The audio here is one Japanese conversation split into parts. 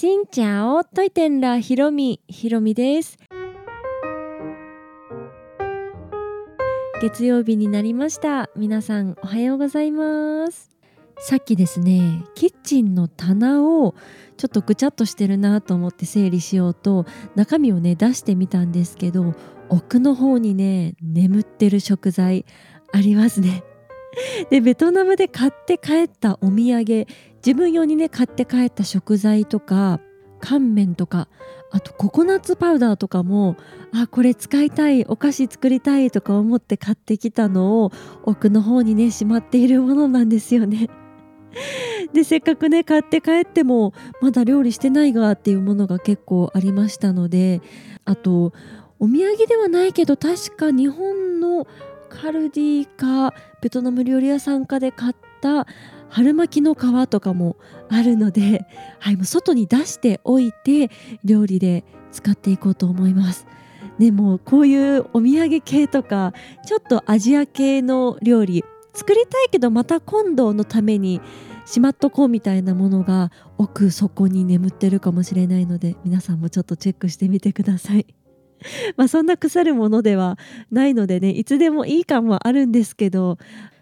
しんちゃおといてんらひろみひろみです。月曜日になりました。皆さんおはようございます。さっきですねキッチンの棚をちょっとぐちゃっとしてるなと思って整理しようと中身をね出してみたんですけど奥の方にね眠ってる食材ありますね。でベトナムで買って帰ったお土産自分用にね買って帰った食材とか乾麺とかあとココナッツパウダーとかもあこれ使いたいお菓子作りたいとか思って買ってきたのを奥の方にねしまっているものなんですよね。でせっかくね買って帰ってもまだ料理してないがっていうものが結構ありましたのであとお土産ではないけど確か日本のカルディかベトナム料理屋さんかで買った春巻きの皮とかもあるので、はい、もう外に出しておいて料理で使っていこうと思います。でもこういうお土産系とかちょっとアジア系の料理作りたいけどまた今度のためにしまっとこうみたいなものが奥底に眠ってるかもしれないので皆さんもちょっとチェックしてみてください。まあそんな腐るものではないのでねいつでもいい感はあるんですけど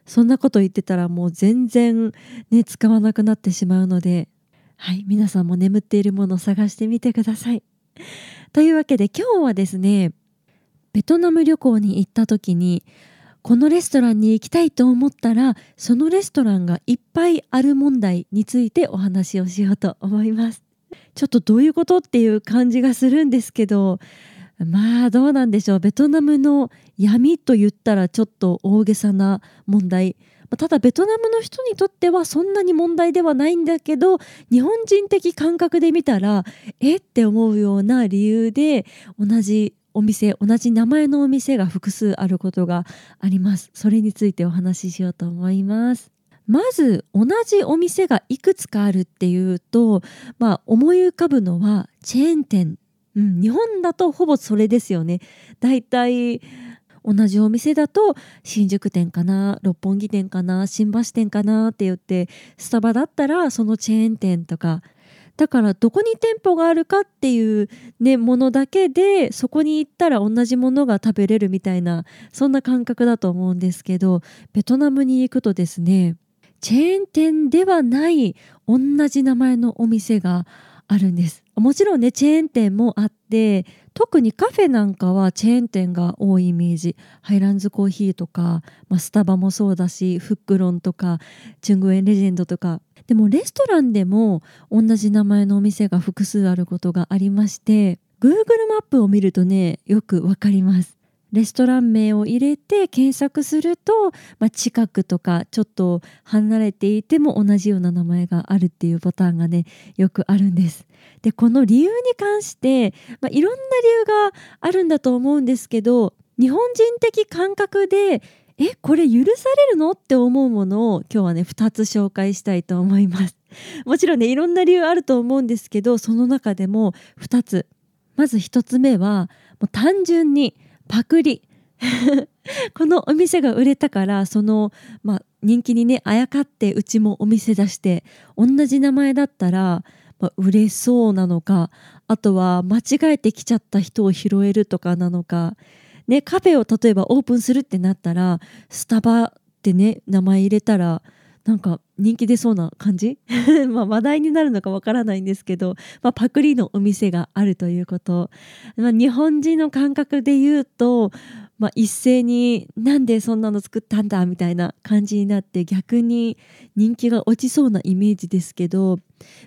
そんなこと言ってたらもう全然ね使わなくなってしまうのではい皆さんも眠っているものを探してみてください。というわけで今日はですねベトナム旅行に行った時にこのレストランに行きたいと思ったらそのレストランがいっぱいある問題についてお話をしようと思います。ちょっとどういうことっていう感じがするんですけどまあどうなんでしょう。ベトナムの闇と言ったらちょっと大げさな問題。ただベトナムの人にとってはそんなに問題ではないんだけど日本人的感覚で見たらえって思うような理由で同じお店同じ名前のお店が複数あることがあります。それについてお話ししようと思います。まず同じお店がいくつかあるっていうと、まあ、思い浮かぶのはチェーン店。うん、日本だとほぼそれですよね。だいたい同じお店だと新宿店かな六本木店かな新橋店かなって言ってスタバだったらそのチェーン店とかだからどこに店舗があるかっていう、ね、ものだけでそこに行ったら同じものが食べれるみたいなそんな感覚だと思うんですけどベトナムに行くとですねチェーン店ではない同じ名前のお店があるんです。もちろんねチェーン店もあって特にカフェなんかはチェーン店が多いイメージ。ハイランズコーヒーとか、まあ、スタバもそうだしフックロンとかチュングエンレジェンドとか。でもレストランでも同じ名前のお店が複数あることがありまして Google マップを見るとねよくわかります。レストラン名を入れて検索すると、まあ、近くとかちょっと離れていても同じような名前があるっていうパターンがねよくあるんです。でこの理由に関して、まあ、いろんな理由があるんだと思うんですけど日本人的感覚でえこれ許されるのって思うものを今日はね2つ紹介したいと思います。もちろんねいろんな理由あると思うんですけどその中でも2つまず1つ目はもう単純にパクリ。このお店が売れたからその、まあ、人気にねあやかってうちもお店出して同じ名前だったら、まあ、売れそうなのかあとは間違えてきちゃった人を拾えるとかなのか、ね、カフェを例えばオープンするってなったらスタバってね名前入れたらなんか人気出そうな感じ？ま話題になるのかわからないんですけど、まあ、パクリのお店があるということ、まあ、日本人の感覚で言うと、まあ、一斉になんでそんなの作ったんだみたいな感じになって逆に人気が落ちそうなイメージですけど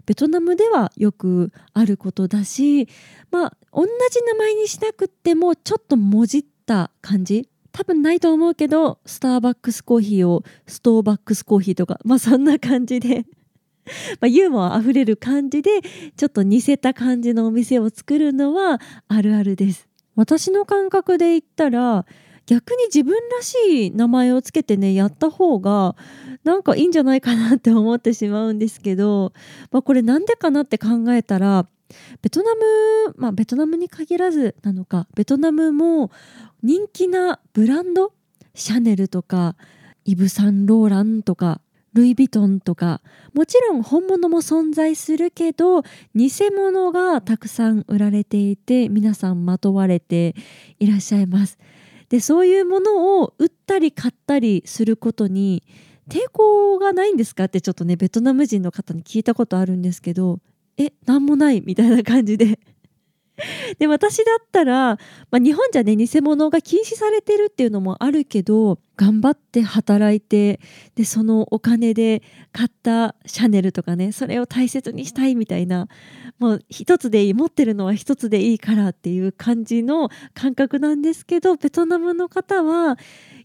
ベトナムではよくあることだしまあ同じ名前にしなくってもちょっともじった感じ？多分ないと思うけどスターバックスコーヒーをストーバックスコーヒーとかまあそんな感じで。まあユーモアあふれる感じでちょっと似せた感じのお店を作るのはあるあるです。私の感覚で言ったら逆に自分らしい名前をつけてねやった方がなんかいいんじゃないかなって思ってしまうんですけど、まあ、これなんでかなって考えたらベトナムまあベトナムに限らずなのかベトナムも人気なブランド？シャネルとかイブ・サンローランとかルイ・ヴィトンとかもちろん本物も存在するけど偽物がたくさん売られていて皆さんまとわれていらっしゃいます。でそういうものを売ったり買ったりすることに抵抗がないんですか？ってちょっとねベトナム人の方に聞いたことあるんですけどえ何もないみたいな感じで。で私だったら、まあ、日本じゃね偽物が禁止されてるっていうのもあるけど頑張って働いてでそのお金で買ったシャネルとかねそれを大切にしたいみたいなもう一つでいい持ってるのは一つでいいからっていう感じの感覚なんですけどベトナムの方は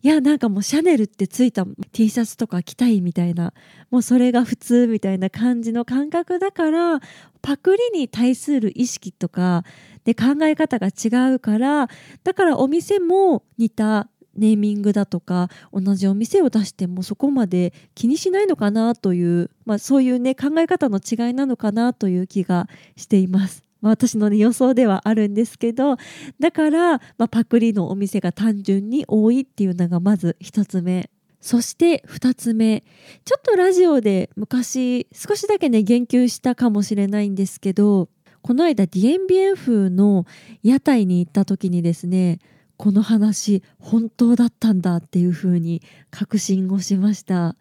いやなんかもうシャネルってついた T シャツとか着たいみたいなもうそれが普通みたいな感じの感覚だからパクリに対する意識とかで考え方が違うからだからお店も似たネーミングだとか同じお店を出してもそこまで気にしないのかなという、まあ、そういうね考え方の違いなのかなという気がしています。私の、ね、予想ではあるんですけどだから、まあ、パクリのお店が単純に多いっていうのがまず1つ目そして2つ目ちょっとラジオで昔少しだけね言及したかもしれないんですけどこの間ディエンビエン風の屋台に行った時にですねこの話本当だったんだっていうふうに確信をしました。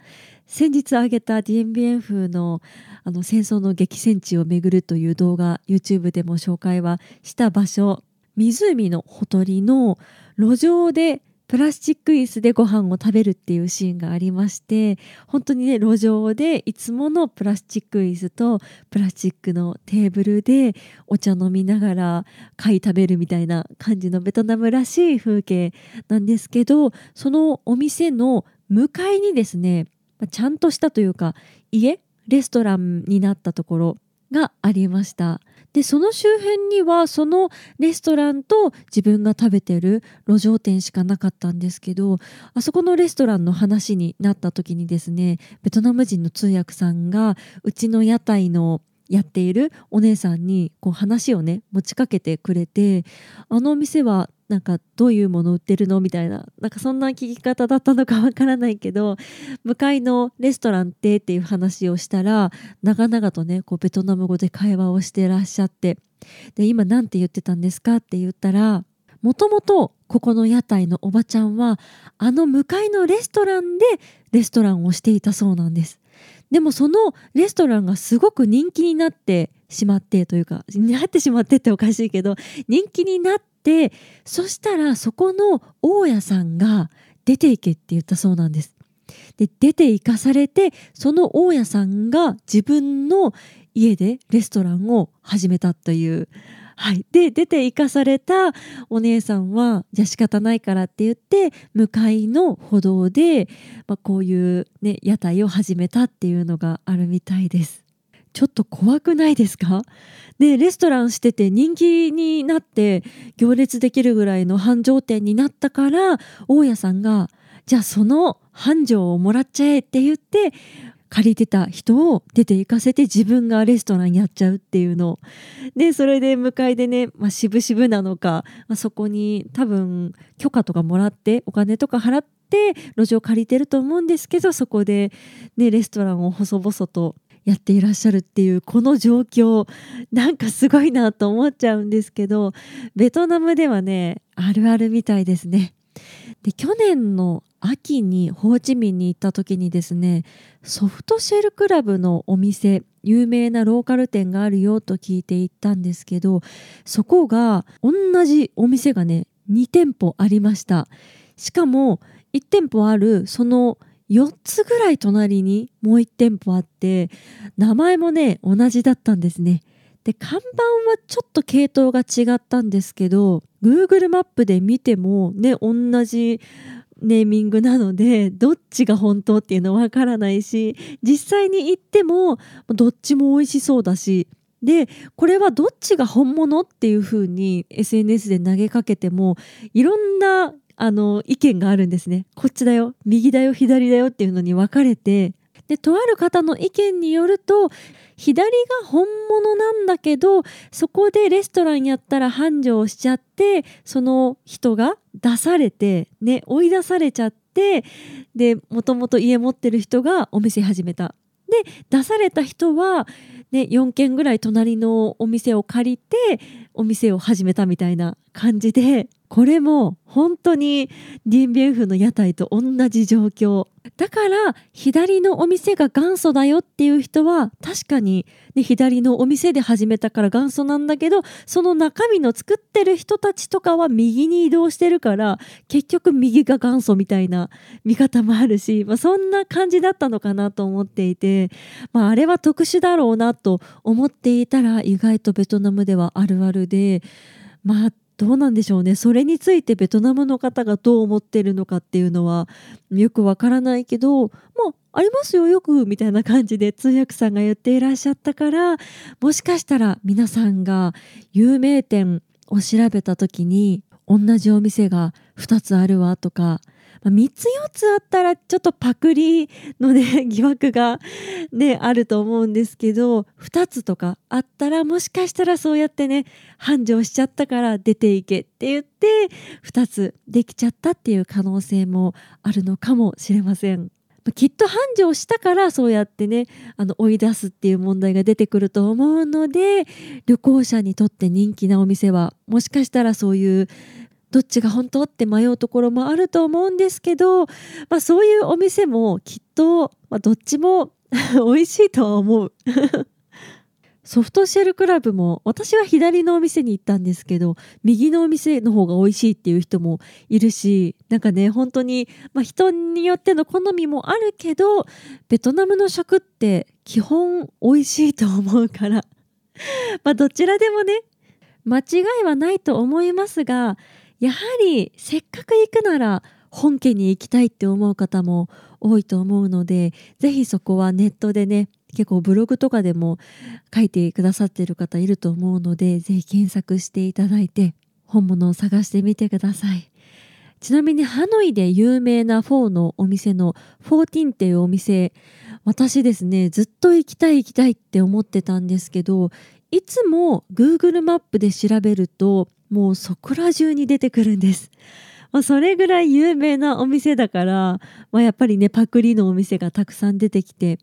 先日挙げたディエンビエン風のあの戦争の激戦地を巡るという動画 YouTube でも紹介はした場所湖のほとりの路上でプラスチック椅子でご飯を食べるっていうシーンがありまして本当にね路上でいつものプラスチック椅子とプラスチックのテーブルでお茶飲みながら貝食べるみたいな感じのベトナムらしい風景なんですけどそのお店の向かいにですねちゃんとしたというか家レストランになったところがありました。でその周辺にはそのレストランと自分が食べてる路上店しかなかったんですけどあそこのレストランの話になった時にですねベトナム人の通訳さんがうちの屋台のやっているお姉さんにこう話をね持ちかけてくれてあのお店はなんかどういうもの売ってるの？みたいな。なんかそんな聞き方だったのかわからないけど向かいのレストランってっていう話をしたら長々とねこうベトナム語で会話をしてらっしゃって。で今何て言ってたんですかって言ったらもともとここの屋台のおばちゃんはあの向かいのレストランでレストランをしていたそうなんです。でもそのレストランがすごく人気になってしまってというかになってしまってっておかしいけど人気になってでそしたらそこの大家さんが出ていけって言ったそうなんです。で出て行かされてその大家さんが自分の家でレストランを始めたという。はい、で出て行かされたお姉さんはじゃあ仕方ないからって言って向かいの歩道で、まあ、こういう、ね、屋台を始めたっていうのがあるみたいです。ちょっと怖くないですか？でレストランしてて人気になって行列できるぐらいの繁盛店になったから大家さんがじゃあその繁盛をもらっちゃえって言って借りてた人を出て行かせて自分がレストランやっちゃうっていうの。でそれで向かいでね、まあ、渋々なのか、まあ、そこに多分許可とかもらってお金とか払って路上借りてると思うんですけどそこで、ね、レストランを細々とやっていらっしゃるっていうこの状況なんかすごいなと思っちゃうんですけどベトナムではねあるあるみたいですね。で去年の秋にホーチミンに行った時にですねソフトシェルクラブのお店有名なローカル店があるよと聞いて行ったんですけどそこが同じお店がね2店舗ありましたしかも1店舗あるその4つぐらい隣にもう1店舗あって名前もね同じだったんですね。で看板はちょっと系統が違ったんですけど Google マップで見てもね同じネーミングなのでどっちが本当っていうのわからないし実際に行ってもどっちも美味しそうだしでこれはどっちが本物っていう風に SNS で投げかけてもいろんなあの意見があるんですね。こっちだよ右だよ左だよっていうのに分かれてでとある方の意見によると左が本物なんだけどそこでレストランやったら繁盛しちゃってその人が出されてね追い出されちゃってでもともと家持ってる人がお店始めた。で出された人は、ね、4軒ぐらい隣のお店を借りてお店を始めたみたいな感じでこれも本当にディンビエンフの屋台と同じ状況。だから左のお店が元祖だよっていう人は確かに、ね、左のお店で始めたから元祖なんだけどその中身の作ってる人たちとかは右に移動してるから結局右が元祖みたいな見方もあるし、まあ、そんな感じだったのかなと思っていて、まあ、あれは特殊だろうなと思っていたら意外とベトナムではあるあるでまあどうなんでしょうね。それについてベトナムの方がどう思ってるのかっていうのはよくわからないけどもうありますよよくみたいな感じで通訳さんが言っていらっしゃったからもしかしたら皆さんが有名店を調べた時に同じお店が2つあるわとかまあ、3つ4つあったらちょっとパクリのね 疑惑がねあると思うんですけど2つとかあったらもしかしたらそうやってね繁盛しちゃったから出ていけって言って2つできちゃったっていう可能性もあるのかもしれません。きっと繁盛したからそうやってねあの追い出すっていう問題が出てくると思うので旅行者にとって人気なお店はもしかしたらそういうどっちが本当って迷うところもあると思うんですけど、まあ、そういうお店もきっと、まあ、どっちも 美味しいとは思う。ソフトシェルクラブも私は左のお店に行ったんですけど右のお店の方が美味しいっていう人もいるしなんかね本当に、まあ、人によっての好みもあるけどベトナムの食って基本美味しいと思うから。まあどちらでもね間違いはないと思いますがやはりせっかく行くなら本家に行きたいって思う方も多いと思うのでぜひそこはネットでね結構ブログとかでも書いてくださっている方いると思うのでぜひ検索していただいて本物を探してみてください。ちなみにハノイで有名なフォーのお店のフォーティンっていうお店私ですねずっと行きたい行きたいって思ってたんですけどいつも Google マップで調べるともうそこら中に出てくるんです。まあ、それぐらい有名なお店だから、まあ、やっぱりねパクリのお店がたくさん出てきて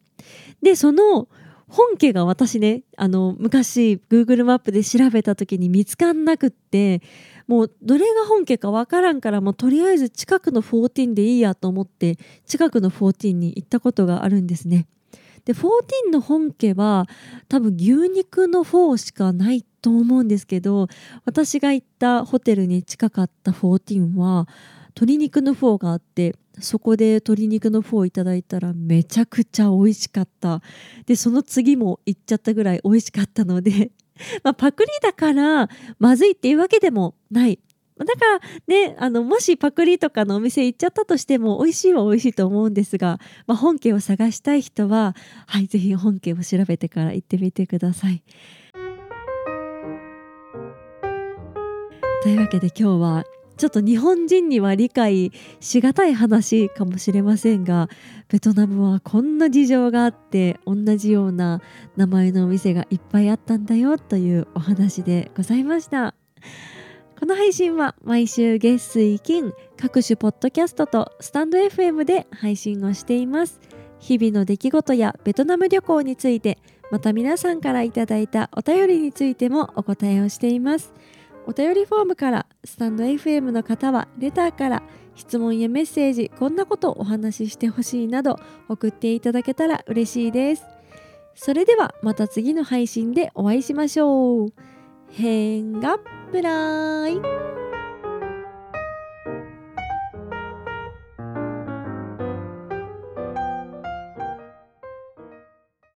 でその本家が私ねあの昔 Google マップで調べた時に見つかんなくってもうどれが本家かわからんからもうとりあえず近くの14でいいやと思って近くの14に行ったことがあるんですね。で14の本家は多分牛肉の4しかないと思うんですけど私が行ったホテルに近かったフォーティンは鶏肉のフォーがあってそこで鶏肉のフォーいただいたらめちゃくちゃ美味しかった。でその次も行っちゃったぐらい美味しかったので まあ、パクリだからまずいっていうわけでもない。だからねあのもしパクリとかのお店行っちゃったとしても美味しいは美味しいと思うんですが、まあ、本家を探したい人ははいぜひ本家を調べてから行ってみてください。というわけで今日はちょっと日本人には理解しがたい話かもしれませんがベトナムはこんな事情があって同じような名前のお店がいっぱいあったんだよというお話でございましたこの配信は毎週月水金各種ポッドキャストとスタンド FM で配信をしています。日々の出来事やベトナム旅行についてまた皆さんからいただいたお便りについてもお答えをしています。お便りフォームからスタンド FM の方はレターから質問やメッセージこんなことお話ししてほしいなど送っていただけたら嬉しいです。それではまた次の配信でお会いしましょう。変がプライ。